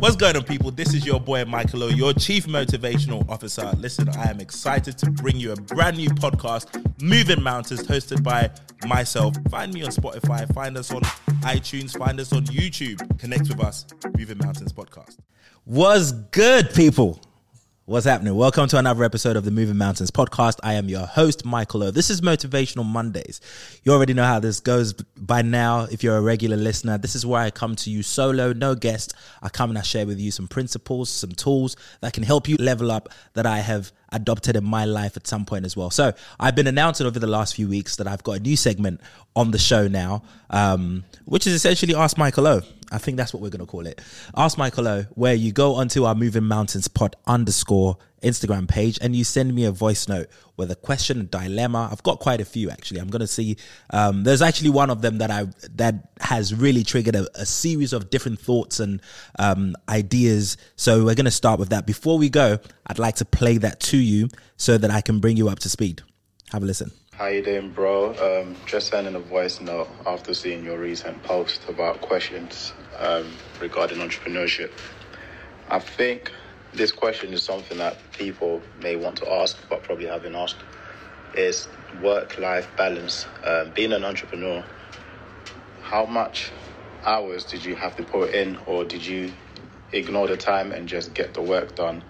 What's going on, people? This is your boy Michael O, your Chief Motivational Officer. Listen, I am excited to bring you a brand new podcast, Moving Mountains, hosted by myself. Find me on Spotify, find us on iTunes, find us on YouTube. Connect with us, Moving Mountains Podcast. Was good, people? What's happening? Welcome to another episode of the Moving Mountains podcast. I am your host, Michael O. This is Motivational Mondays. You already know how this goes by now. If you're a regular listener, this is where I come to you solo, no guest. I come and I share with you some principles, some tools that can help you level up that I have adopted in my life at some point as well. So I've been announcing over the last few weeks that I've got a new segment on the show now, um, which is essentially Ask Michael O. I think that's what we're going to call it. Ask Michael O, where you go onto our Moving Mountains pod underscore Instagram page and you send me a voice note with a question, a dilemma. I've got quite a few actually. I'm going to see. Um, there's actually one of them that I that has really triggered a, a series of different thoughts and um, ideas. So we're going to start with that. Before we go, I'd like to play that to you so that I can bring you up to speed. Have a listen. How you doing, bro? Um, just sending a voice note after seeing your recent post about questions um, regarding entrepreneurship. I think this question is something that people may want to ask, but probably haven't asked. Is work-life balance? Um, being an entrepreneur, how much hours did you have to put in, or did you ignore the time and just get the work done?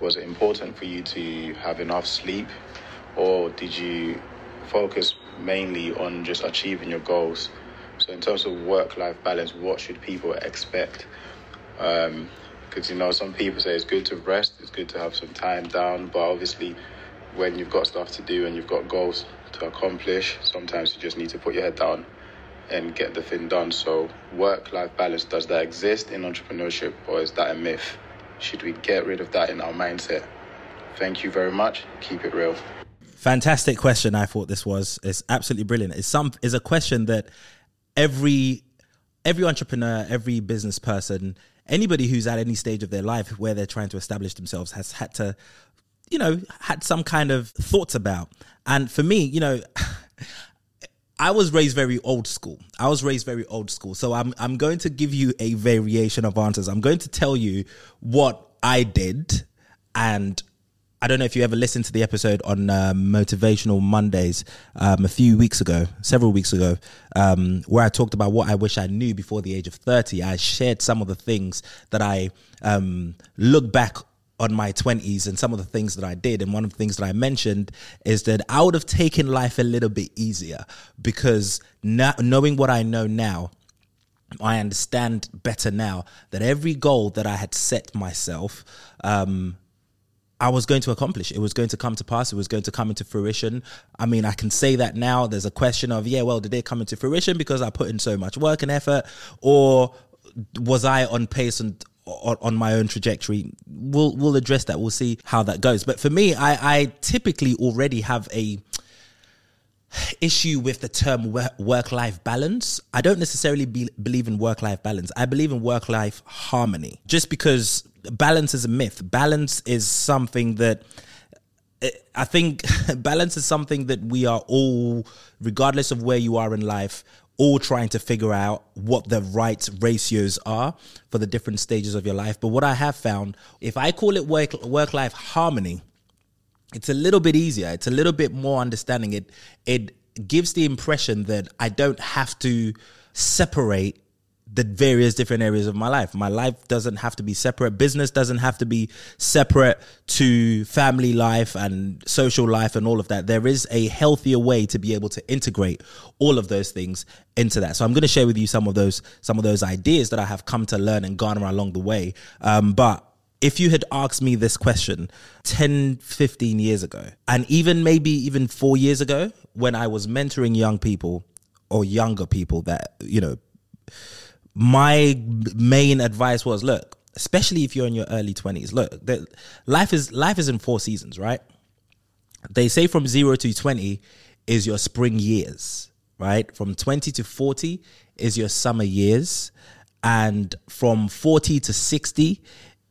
Was it important for you to have enough sleep, or did you focus mainly on just achieving your goals. So, in terms of work life balance, what should people expect? Because, you know, some people say it's good to rest, it's good to have some time down, but obviously, when you've got stuff to do and you've got goals to accomplish, sometimes you just need to put your head down and get the thing done. So, work life balance, does that exist in entrepreneurship or is that a myth? Should we get rid of that in our mindset? Thank you very much. Keep it real. Fantastic question. I thought this was. It's absolutely brilliant. It's some is a question that every every entrepreneur, every business person, anybody who's at any stage of their life where they're trying to establish themselves has had to, you know, had some kind of thoughts about. And for me, you know, I was raised very old school. I was raised very old school. So I'm I'm going to give you a variation of answers. I'm going to tell you what I did and I don't know if you ever listened to the episode on uh, Motivational Mondays um, a few weeks ago, several weeks ago, um, where I talked about what I wish I knew before the age of 30. I shared some of the things that I um, look back on my 20s and some of the things that I did. And one of the things that I mentioned is that I would have taken life a little bit easier because now, knowing what I know now, I understand better now that every goal that I had set myself, um, I was going to accomplish. It was going to come to pass. It was going to come into fruition. I mean, I can say that now. There's a question of, yeah, well, did it come into fruition because I put in so much work and effort, or was I on pace and on, my own trajectory? We'll we'll address that. We'll see how that goes. But for me, I, I typically already have a issue with the term work life balance. I don't necessarily be, believe in work life balance. I believe in work life harmony. Just because balance is a myth. Balance is something that eh, I think balance is something that we are all, regardless of where you are in life, all trying to figure out what the right ratios are for the different stages of your life. But what I have found, if I call it work work life harmony, it's a little bit easier. It's a little bit more understanding. It it gives the impression that I don't have to separate the various different areas of my life. My life doesn't have to be separate. Business doesn't have to be separate to family life and social life and all of that. There is a healthier way to be able to integrate all of those things into that. So I'm going to share with you some of those some of those ideas that I have come to learn and garner along the way. Um, but if you had asked me this question 10, 15 years ago, and even maybe even four years ago, when I was mentoring young people or younger people that, you know, my main advice was look, especially if you're in your early 20s, look, life is life is in four seasons, right? They say from 0 to 20 is your spring years, right? From 20 to 40 is your summer years, and from 40 to 60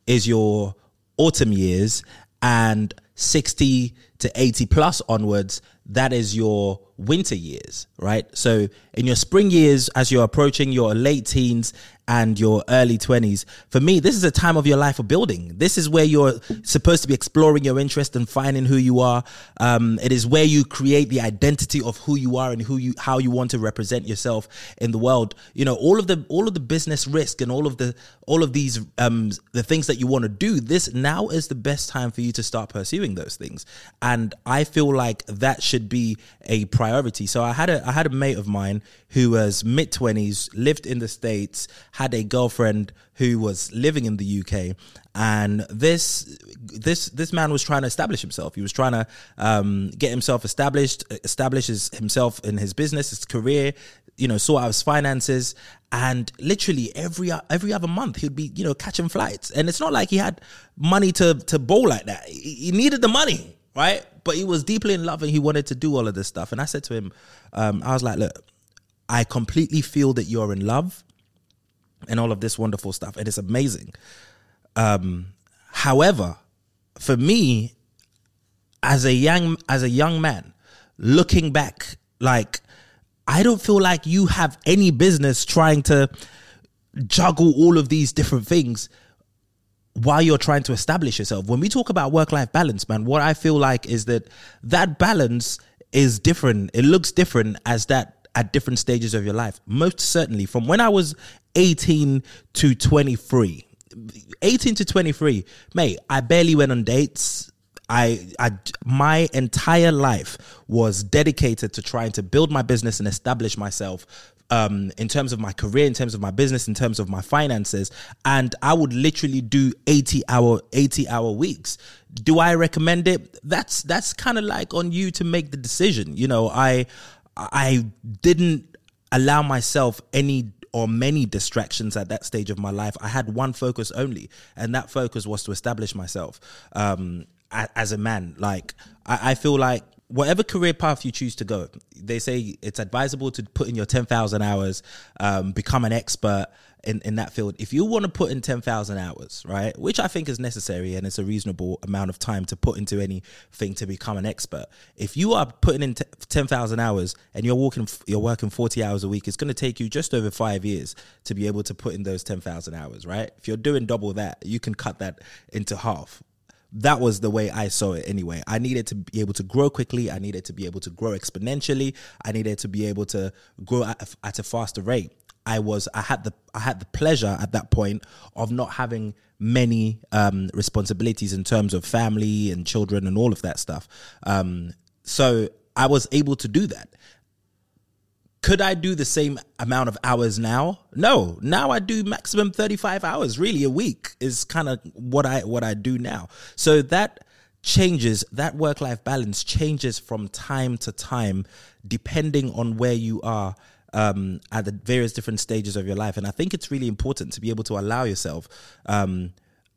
is your autumn years, and 60 to 80 plus onwards, that is your winter years, right? So in your spring years, as you're approaching your late teens and your early 20s, for me, this is a time of your life of building. This is where you're supposed to be exploring your interest and finding who you are. Um, it is where you create the identity of who you are and who you, how you want to represent yourself in the world. You know, all of the, all of the business risk and all of the, all of these, um, the things that you want to do, this now is the best time for you to start pursuing those things. And I feel like that should be a priority. So I had a, I had a mate of mine who was mid 20s, lived in the States, had a girlfriend who was living in the UK, and this this this man was trying to establish himself. He was trying to um, get himself established, establish his, himself in his business, his career, you know, sort out his finances, and literally every every other month he'd be you know catching flights, and it's not like he had money to to bowl like that. He needed the money, right? But he was deeply in love and he wanted to do all of this stuff. And I said to him, um, I was like, look, I completely feel that you're in love and all of this wonderful stuff. And it's amazing. Um, however, for me, as a young as a young man, looking back, like I don't feel like you have any business trying to juggle all of these different things while you're trying to establish yourself. When we talk about work life balance, man, what I feel like is that that balance is different. It looks different as that at different stages of your life. Most certainly, from when I was 18 to 23, 18 to 23, mate, I barely went on dates. I, I, my entire life was dedicated to trying to build my business and establish myself um, in terms of my career, in terms of my business, in terms of my finances, and I would literally do eighty hour eighty hour weeks. Do I recommend it? That's that's kind of like on you to make the decision. You know, I I didn't allow myself any or many distractions at that stage of my life. I had one focus only, and that focus was to establish myself um, as a man. Like I, I feel like whatever career path you choose to go, they say it's advisable to put in your 10,000 hours, um, become an expert in, in that field. If you want to put in 10,000 hours, right, which I think is necessary and it's a reasonable amount of time to put into anything to become an expert. If you are putting in 10,000 hours and you're working, you're working 40 hours a week, it's going to take you just over five years to be able to put in those 10,000 hours, right? If you're doing double that, you can cut that into half that was the way I saw it anyway. I needed to be able to grow quickly. I needed to be able to grow exponentially. I needed to be able to grow at a, at a faster rate. I was I had the I had the pleasure at that point of not having many um, responsibilities in terms of family and children and all of that stuff. Um, so I was able to do that. Could I do the same amount of hours now? No. Now I do maximum 35 hours really a week is kind of what I what I do now. So that changes that work life balance changes from time to time depending on where you are um, at the various different stages of your life. And I think it's really important to be able to allow yourself um,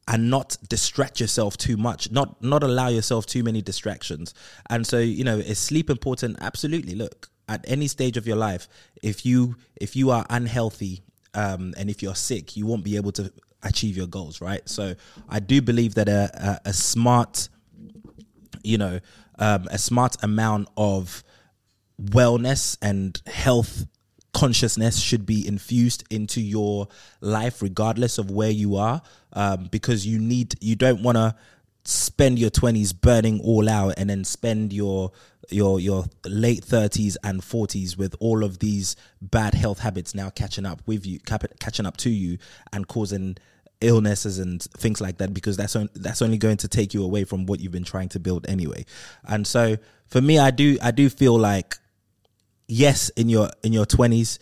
and not distract yourself too much, not not allow yourself too many distractions. And so, you know, is sleep important? Absolutely. Look, at any stage of your life, if you if you are unhealthy um, and if you're sick, you won't be able to achieve your goals, right? So I do believe that a, a, a smart, you know, um, a smart amount of wellness and health consciousness should be infused into your life regardless of where you are um, because you need you don't want to spend your 20s burning all out and then spend your your your late 30s and 40s with all of these bad health habits now catching up with you catching up to you and causing illnesses and things like that because that's on, that's only going to take you away from what you've been trying to build anyway. And so for me I do I do feel like yes in your in your 20s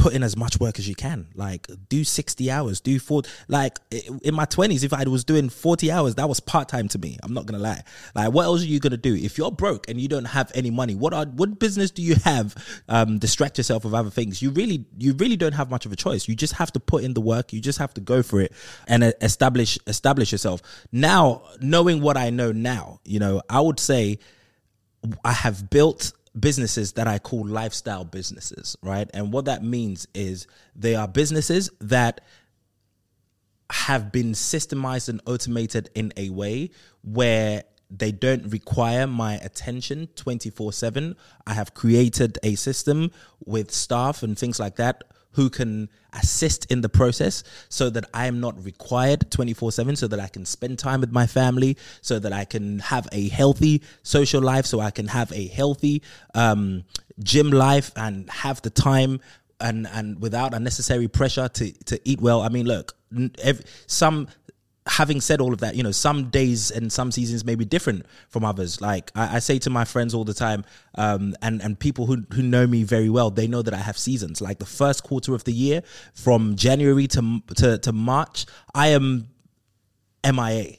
put in as much work as you can. Like do 60 hours, do four like in my 20s if I was doing 40 hours that was part-time to me. I'm not to lie. Like what else are you to do? If you're broke and you don't have any money, what are what business do you have um distract yourself with other things? You really you really don't have much of a choice. You just have to put in the work. You just have to go for it and establish establish yourself. Now, knowing what I know now, you know, I would say I have built businesses that I call lifestyle businesses, right? And what that means is they are businesses that have been systemized and automated in a way where they don't require my attention 24 7. I have created a system with staff and things like that who can assist in the process so that I am not required 24 7, so that I can spend time with my family, so that I can have a healthy social life, so I can have a healthy um, gym life and have the time and and without unnecessary pressure to to eat well. I mean, look, every, some having said all of that, you know, some days and some seasons may be different from others. Like I, I say to my friends all the time, um, and and people who who know me very well, they know that I have seasons. Like the first quarter of the year, from January to to, to March, I am MIA.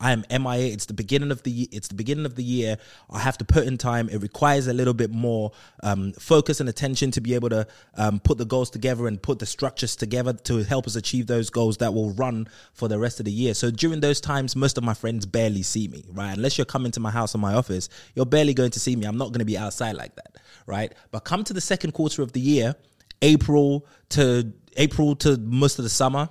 I am MIA. It's the beginning of the it's the beginning of the year. I have to put in time. It requires a little bit more um, focus and attention to be able to um, put the goals together and put the structures together to help us achieve those goals that will run for the rest of the year. So during those times, most of my friends barely see me. Right, unless you're coming to my house or my office, you're barely going to see me. I'm not going to be outside like that. Right, but come to the second quarter of the year, April to April to most of the summer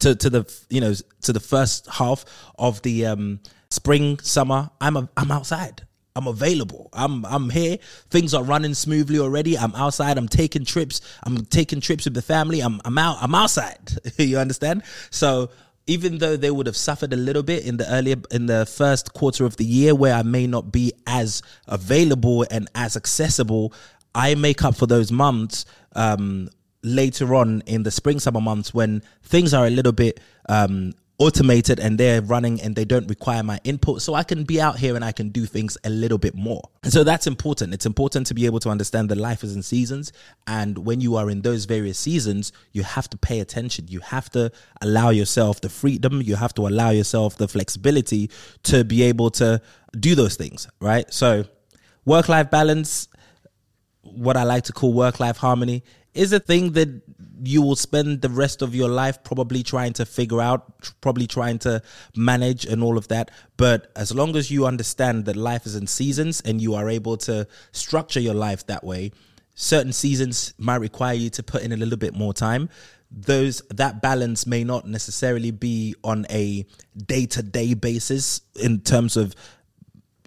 to to the you know to the first half of the um, spring summer i'm a, i'm outside. I'm available. I'm i'm here. Things are running smoothly already. I'm outside. I'm taking trips. I'm taking trips with the family. I'm i'm out i'm outside. You understand? So even though they would have suffered a little bit in the earlier in the first quarter of the year where i may not be as available and as accessible i make up for those months um, later on in the spring summer months when things are a little bit um, automated and they're running and they don't require my input. So i can be out here and i can do things a little bit more. And so that's important. It's important to be able to understand that life is in seasons. And when you are in those various seasons you have to pay attention. You have to allow yourself the freedom. You have to allow yourself the flexibility to be able to do those things right? So work life balance what i like to call work life harmony is a thing that you will spend the rest of your life probably trying to figure out, probably trying to manage and all of that. But as long as you understand that life is in seasons and you are able to structure your life that way, certain seasons might require you to put in a little bit more time those that balance may not necessarily be on a day-to-day basis in terms of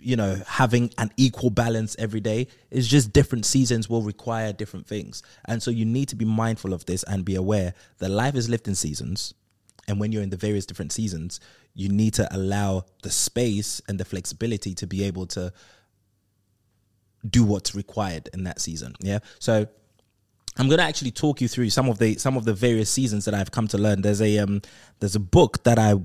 you know having an equal balance every day is just different seasons will require different things. And so you need to be mindful of this and be aware that life is lived in seasons. And when you're in the various different seasons you need to allow the space and the flexibility to be able to do what's required in that season yeah? So I'm going to actually talk you through some of the some of the various seasons that I've come to learn. There's a um, there's a book that I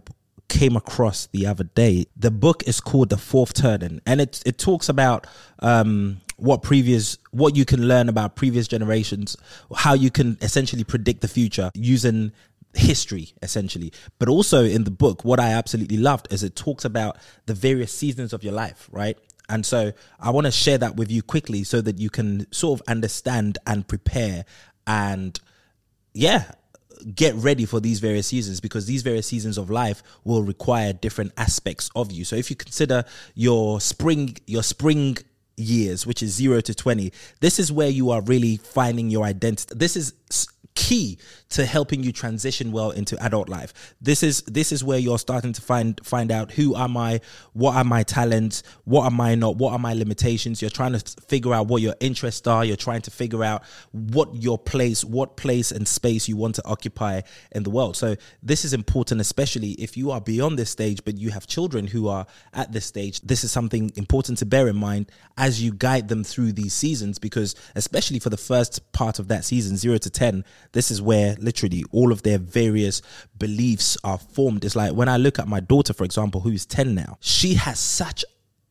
came across the other day. The book is called The Fourth Turning, and it it talks about um, what previous what you can learn about previous generations, how you can essentially predict the future using history essentially but also in the book what i absolutely loved is it talks about the various seasons of your life right and so i want to share that with you quickly so that you can sort of understand and prepare and yeah get ready for these various seasons because these various seasons of life will require different aspects of you. So if you consider your spring, your spring years, which is zero to 20, this is where you are really finding your identity. This is key to helping you transition well into adult life. This is this is where you're starting to find find out who am I, what are my talents, what am I not, what are my limitations. You're trying to figure out what your interests are. You're trying to figure out what your place, what place and space you want to occupy in the world. So this is important, especially if you are beyond this stage, but you have children who are at this stage. This is something important to bear in mind as you guide them through these seasons, because especially for the first part of that season, zero to ten, this is where literally all of their various beliefs are formed. It's like when I look at my daughter, for example, who is 10 now, she has such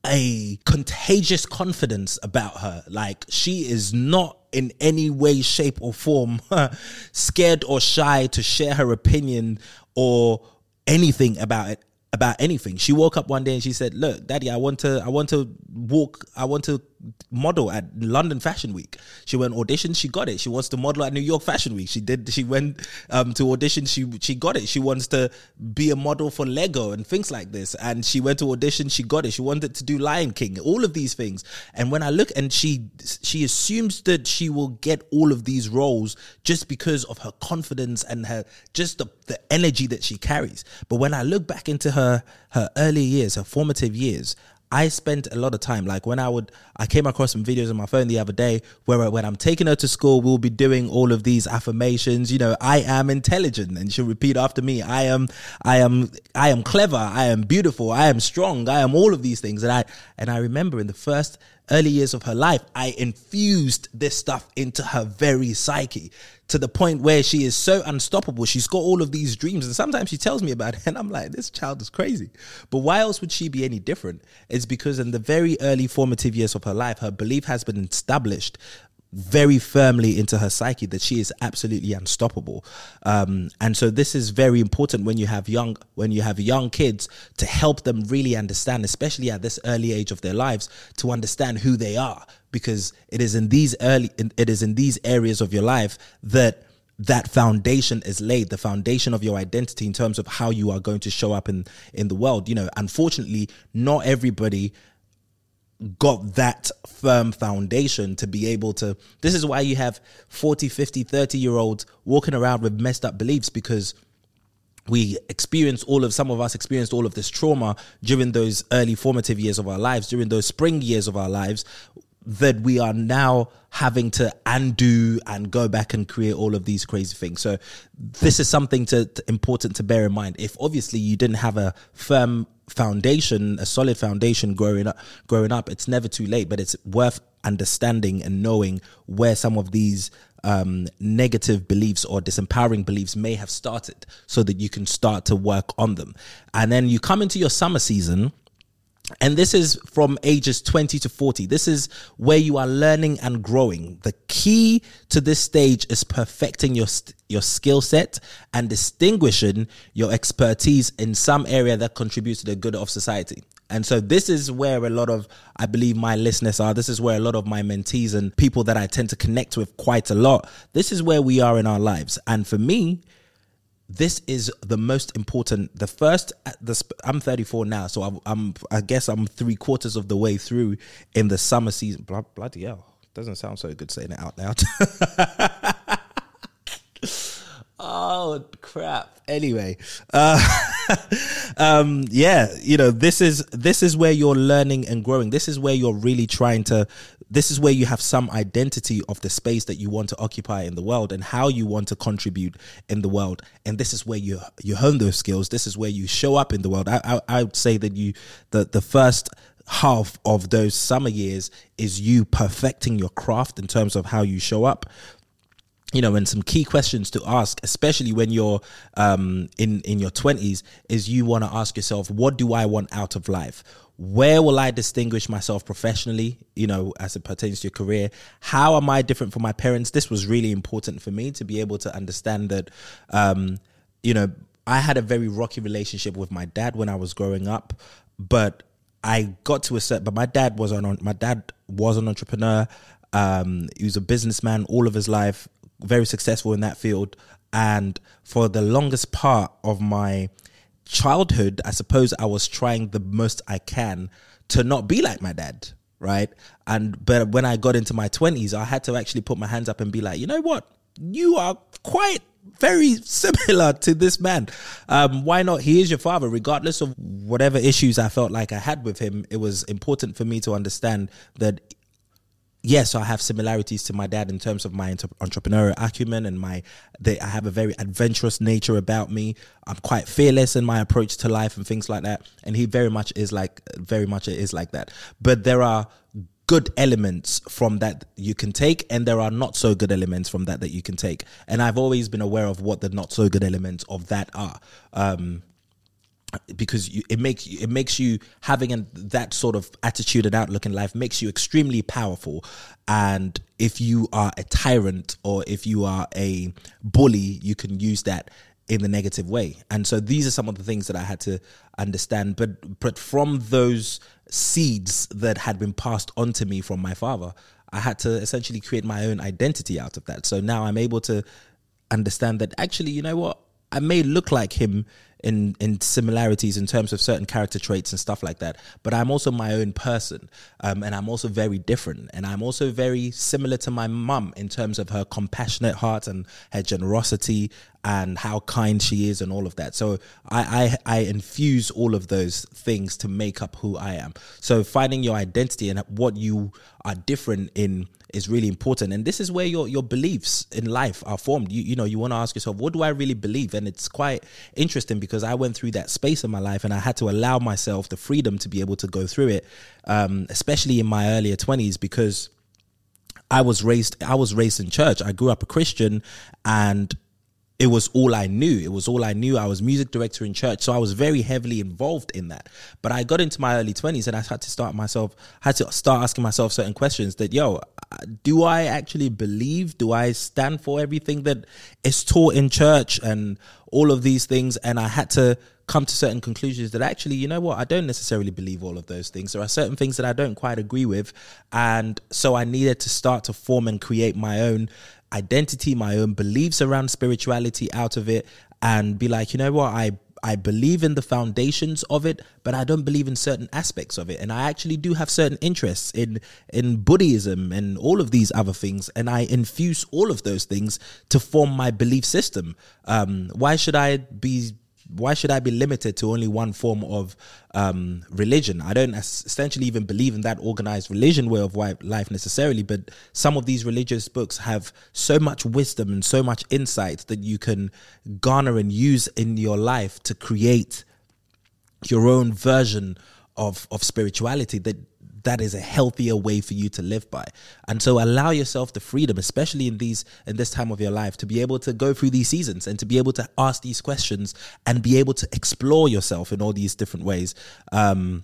a contagious confidence about her. Like she is not in any way, shape, or form scared or shy to share her opinion or anything about it about anything. She woke up one day and she said, "Look, Daddy, I want to, I want to walk, I want to model at London Fashion Week. She went audition, she got it. She wants to model at New York Fashion Week. She did. She went um, to audition, she she got it. She wants to be a model for Lego and things like this. And she went to audition, she got it. She wanted to do Lion King, all of these things. And when I look, and she she assumes that she will get all of these roles just because of her confidence and her just the, the energy that she carries. But when I look back into her her early years, her formative years, I spent a lot of time. Like when I would, I came across some videos on my phone the other day where when I'm taking her to school, we'll be doing all of these affirmations. You know, I am intelligent, and she'll repeat after me. I am, I am, I am clever. I am beautiful. I am strong. I am all of these things. And I, and I remember in the first early years of her life, I infused this stuff into her very psyche to the point where she is so unstoppable. She's got all of these dreams, and sometimes she tells me about it, and I'm like, this child is crazy. But why else would she be any different? It's because in the very early formative years of her life, her belief has been established very firmly into her psyche that she is absolutely unstoppable. Um, and so this is very important when you have young when you have young kids to help them really understand especially at this early age of their lives to understand who they are. Because it is in these early it is in these areas of your life that that foundation is laid the foundation of your identity in terms of how you are going to show up in in the world. You know unfortunately not everybody got that firm foundation to be able to this is why you have 40 50 30 year olds walking around with messed up beliefs because we experience all of some of us experienced all of this trauma during those early formative years of our lives during those spring years of our lives that we are now having to undo and go back and create all of these crazy things. So this is something to, to, important to bear in mind. If obviously you didn't have a firm foundation, a solid foundation growing up, growing up, it's never too late. But it's worth understanding and knowing where some of these um, negative beliefs or disempowering beliefs may have started, so that you can start to work on them. And then you come into your summer season and this is from ages 20 to 40. This is where you are learning and growing. The key to this stage is perfecting your your skill set and distinguishing your expertise in some area that contributes to the good of society. And so this is where a lot of I believe my listeners are. This is where a lot of my mentees and people that I tend to connect with quite a lot. This is where we are in our lives. And for me, this is the most important. The first, the I'm 34 now, so I'm, I'm I guess I'm three quarters of the way through in the summer season. Bloody hell, doesn't sound so good saying it out loud. oh crap! Anyway, uh, um, yeah, you know this is this is where you're learning and growing. This is where you're really trying to this is where you have some identity of the space that you want to occupy in the world and how you want to contribute in the world. And this is where you you hone those skills. This is where you show up in the world. I i, I would say that you the the first half of those summer years is you perfecting your craft in terms of how you show up you know, and some key questions to ask, especially when you're um, in in your twenties, is you want to ask yourself, what do I want out of life? where will I distinguish myself professionally, you know, as it pertains to your career? How am I different from my parents? This was really important for me to be able to understand that, um, you know, I had a very rocky relationship with my dad when I was growing up, but I got to a set, but my dad was on, my dad was an entrepreneur. Um, he was a businessman all of his life, very successful in that field. And for the longest part of my childhood, I suppose I was trying the most I can to not be like my dad, right? And but when I got into my 20s, I had to actually put my hands up and be like, you know what? You are quite very similar to this man. Um, why not? He is your father, regardless of whatever issues I felt like I had with him. It was important for me to understand that yes, I have similarities to my dad in terms of my entrepreneurial acumen and my. They, I have a very adventurous nature about me. I'm quite fearless in my approach to life and things like that. And he very much is like, very much is like that. But there are good elements from that you can take and there are not so good elements from that that you can take and i've always been aware of what the not so good elements of that are um, because you, it makes it makes you having an, that sort of attitude and outlook in life makes you extremely powerful and if you are a tyrant or if you are a bully you can use that in the negative way. And so these are some of the things that I had to understand. But but from those seeds that had been passed on to me from my father, I had to essentially create my own identity out of that. So now I'm able to understand that actually, you know what, I may look like him in in similarities in terms of certain character traits and stuff like that. But I'm also my own person, um, and I'm also very different, and I'm also very similar to my mum in terms of her compassionate heart and her generosity and how kind she is and all of that. So I, I I infuse all of those things to make up who I am. So finding your identity and what you are different in is really important. And this is where your your beliefs in life are formed. You you know you want to ask yourself what do i really believe? And it's quite interesting because i went through that space in my life and i had to allow myself the freedom to be able to go through it um, especially in my earlier 20s because I was raised I was raised in church. I grew up a Christian and it was all I knew. It was all I knew. I was music director in church, so I was very heavily involved in that. But I got into my early twenties, and I had to start myself, had to start asking myself certain questions. That yo, uh, do I actually believe? Do I stand for everything that is taught in church and all of these things? And I had to come to certain conclusions that actually, you know what, I don't necessarily believe all of those things. There are certain things that I don't quite agree with, and so I needed to start to form and create my own identity, my own beliefs around spirituality out of it and be like, you know what, I I believe in the foundations of it, but I don't believe in certain aspects of it. And I actually do have certain interests in in Buddhism and all of these other things, and I infuse all of those things to form my belief system. Um, why should I be why should I be limited to only one form of um, religion? I don't essentially even believe in that organized religion way of life necessarily, but some of these religious books have so much wisdom and so much insight that you can garner and use in your life to create your own version of of spirituality that that is a healthier way for you to live by. And so allow yourself the freedom, especially in these in this time of your life, to be able to go through these seasons and to be able to ask these questions and be able to explore yourself in all these different ways. Um,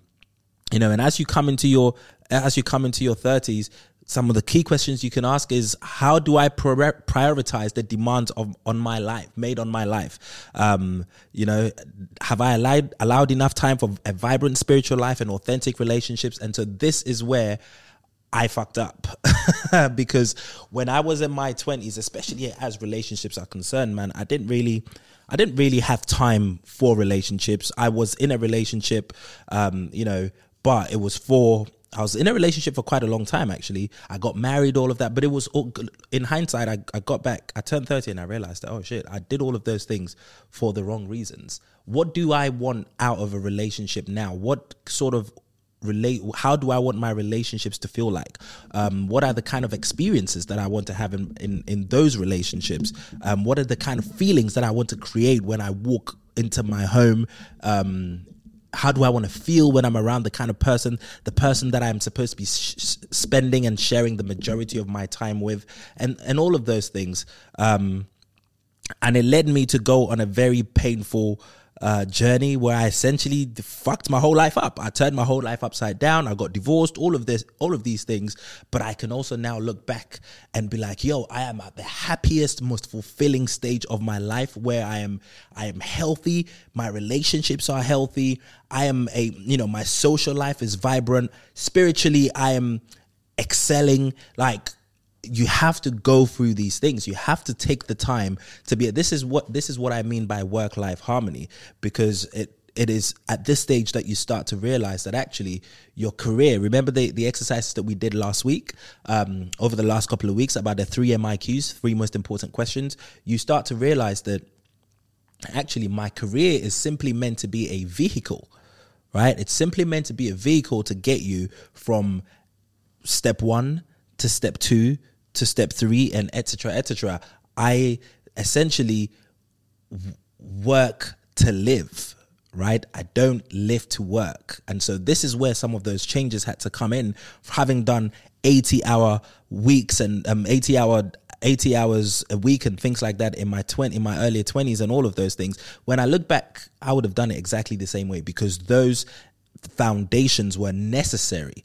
you know, and as you come into your as you come into your 30s, some of the key questions you can ask is how do I prioritize the demands of on my life made on my life? Um, you know, have I allowed allowed enough time for a vibrant spiritual life and authentic relationships? And so this is where I fucked up because when I was in my twenties, especially as relationships are concerned, man, I didn't really. I didn't really have time for relationships. I was in a relationship, um, you know, but it was for I was in a relationship for quite a long time actually. I got married, all of that, but it was all, in hindsight. I, I got back, I turned 30 and I realized that, oh shit, I did all of those things for the wrong reasons. What do I want out of a relationship now? What sort of relate how do i want my relationships to feel like um, what are the kind of experiences that i want to have in in, in those relationships um, what are the kind of feelings that i want to create when i walk into my home um, how do I want to feel when I'm around the kind of person, the person that I'm supposed to be sh- spending and sharing the majority of my time with, and and all of those things. Um, and it led me to go on a very painful uh, journey where I essentially fucked my whole life up. I turned my whole life upside down. I got divorced, all of this, all of these things. But I can also now look back and be like, yo, I am at the happiest, most fulfilling stage of my life where I am, I am healthy. My relationships are healthy. I am a, you know, my social life is vibrant. Spiritually, I am excelling. Like, you have to go through these things. You have to take the time to be this is what this is what i mean by work life harmony because it it is at this stage that you start to realize that actually your career remember the, the exercises that we did last week um, over the last couple of weeks about the three miqs three most important questions you start to realize that actually my career is simply meant to be a vehicle right? It's simply meant to be a vehicle to get you from step one to step two to step three and etc etc i essentially work to live right? I don't live to work. And so this is where some of those changes had to come in having done 80 hour weeks and um 80 hour 80 hours a week and things like that in my 20 in my earlier 20s and all of those things. When i look back i would have done it exactly the same way because those foundations were necessary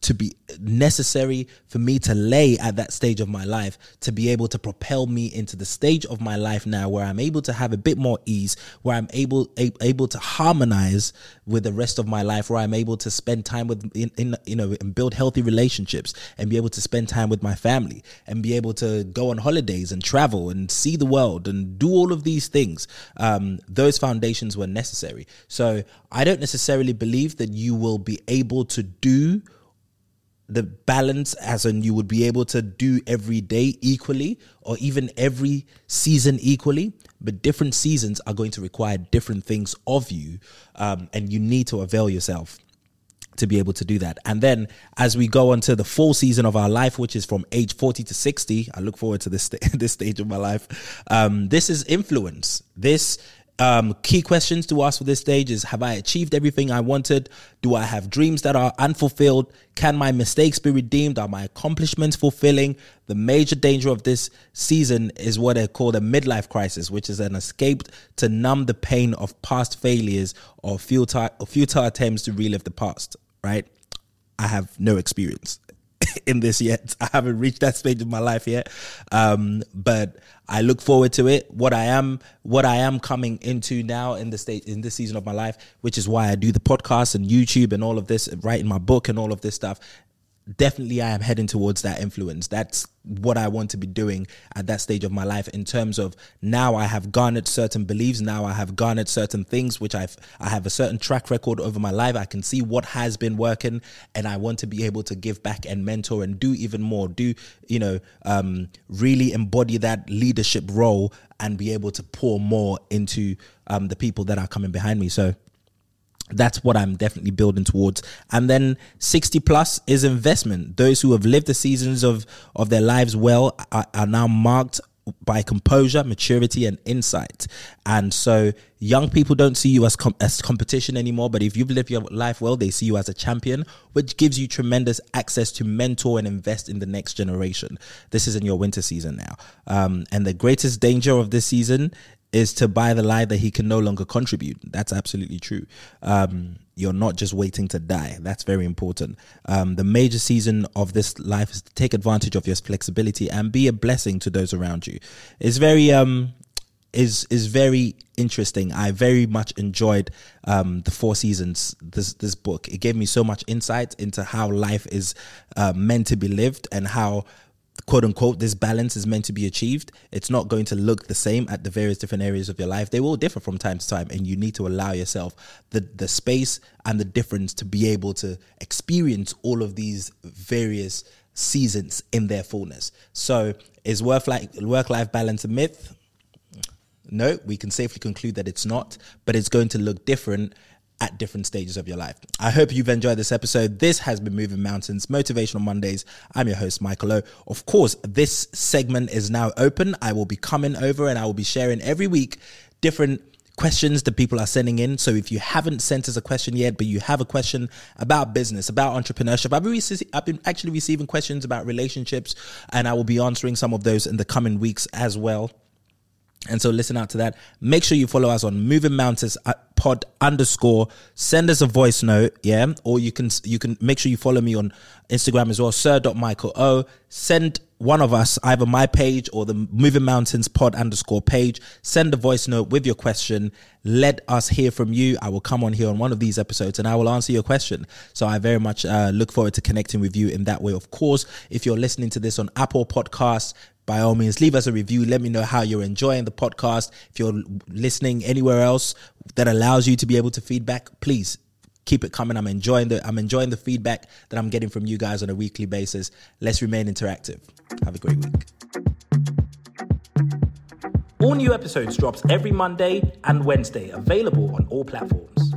to be necessary for me to lay at that stage of my life to be able to propel me into the stage of my life now where I'm able to have a bit more ease, where I'm able able to harmonize with the rest of my life, where I'm able to spend time with in, in you know and build healthy relationships and be able to spend time with my family and be able to go on holidays and travel and see the world and do all of these things. Um, those foundations were necessary. So I don't necessarily believe that you will be able to do the balance as in you would be able to do every day equally or even every season equally but different seasons are going to require different things of you um, and you need to avail yourself to be able to do that. And then as we go on to the full season of our life which is from age 40 to 60 i look forward to this st- this stage of my life um, this is influence. This um, key questions to ask for this stage is Have I achieved everything I wanted? Do I have dreams that are unfulfilled? Can my mistakes be redeemed? Are my accomplishments fulfilling? The major danger of this season is what they call the midlife crisis, which is an escape to numb the pain of past failures or futile, futile attempts to relive the past, right? I have no experience in this yet. I haven't reached that stage of my life yet. Um, but I look forward to it. What I am, what I am coming into now in the state in this season of my life, which is why I do the podcast and YouTube and all of this, writing my book and all of this stuff, definitely I am heading towards that influence. That's what I want to be doing at that stage of my life in terms of now I have garnered certain beliefs, now I have garnered certain things which I've I have a certain track record over my life. I can see what has been working and I want to be able to give back and mentor and do even more. Do, you know, um, really embody that leadership role and be able to pour more into um, the people that are coming behind me. So that's what I'm definitely building towards. And then 60 plus is investment. Those who have lived the seasons of, of their lives well are, are now marked by composure, maturity, and insight. And so young people don't see you as com- as competition anymore. But if you've lived your life well, they see you as a champion, which gives you tremendous access to mentor and invest in the next generation. This is in your winter season now, um, and the greatest danger of this season is to buy the lie that he can no longer contribute. That's absolutely true. Um, you're not just waiting to die. That's very important. Um, the major season of this life is to take advantage of your flexibility and be a blessing to those around you. It's very um, is is very interesting. I very much enjoyed um, the four seasons. This this book it gave me so much insight into how life is uh, meant to be lived and how quote unquote this balance is meant to be achieved it's not going to look the same at the various different areas of your life. They will differ from time to time and you need to allow yourself the the space and the difference to be able to experience all of these various seasons in their fullness. So is work like work life balance a myth? No we can safely conclude that it's not but it's going to look different at different stages of your life. I hope you've enjoyed this episode. This has been Moving Mountains Motivational Mondays. I'm your host, Michael O. Of course, this segment is now open. I will be coming over and I will be sharing every week different questions that people are sending in. So if you haven't sent us a question yet, but you have a question about business, about entrepreneurship, I've been, I've been actually receiving questions about relationships and I will be answering some of those in the coming weeks as well. And so listen out to that. Make sure you follow us on Moving Mountains uh, pod underscore. Send us a voice note, yeah, or you can you can make sure you follow me on Instagram as well, Sir Michael o. Send one of us either my page or the Moving Mountains pod underscore page. Send a voice note with your question. Let us hear from you. I will come on here on one of these episodes and I will answer your question. So I very much uh, look forward to connecting with you in that way. Of course, if you're listening to this on Apple Podcasts, by all means, leave us a review. Let me know how you're enjoying the podcast. If you're listening anywhere else that allows you to be able to feedback, please keep it coming. I'm enjoying the I'm enjoying the feedback that I'm getting from you guys on a weekly basis. Let's remain interactive. Have a great week. All new episodes drops every Monday and Wednesday, available on all platforms.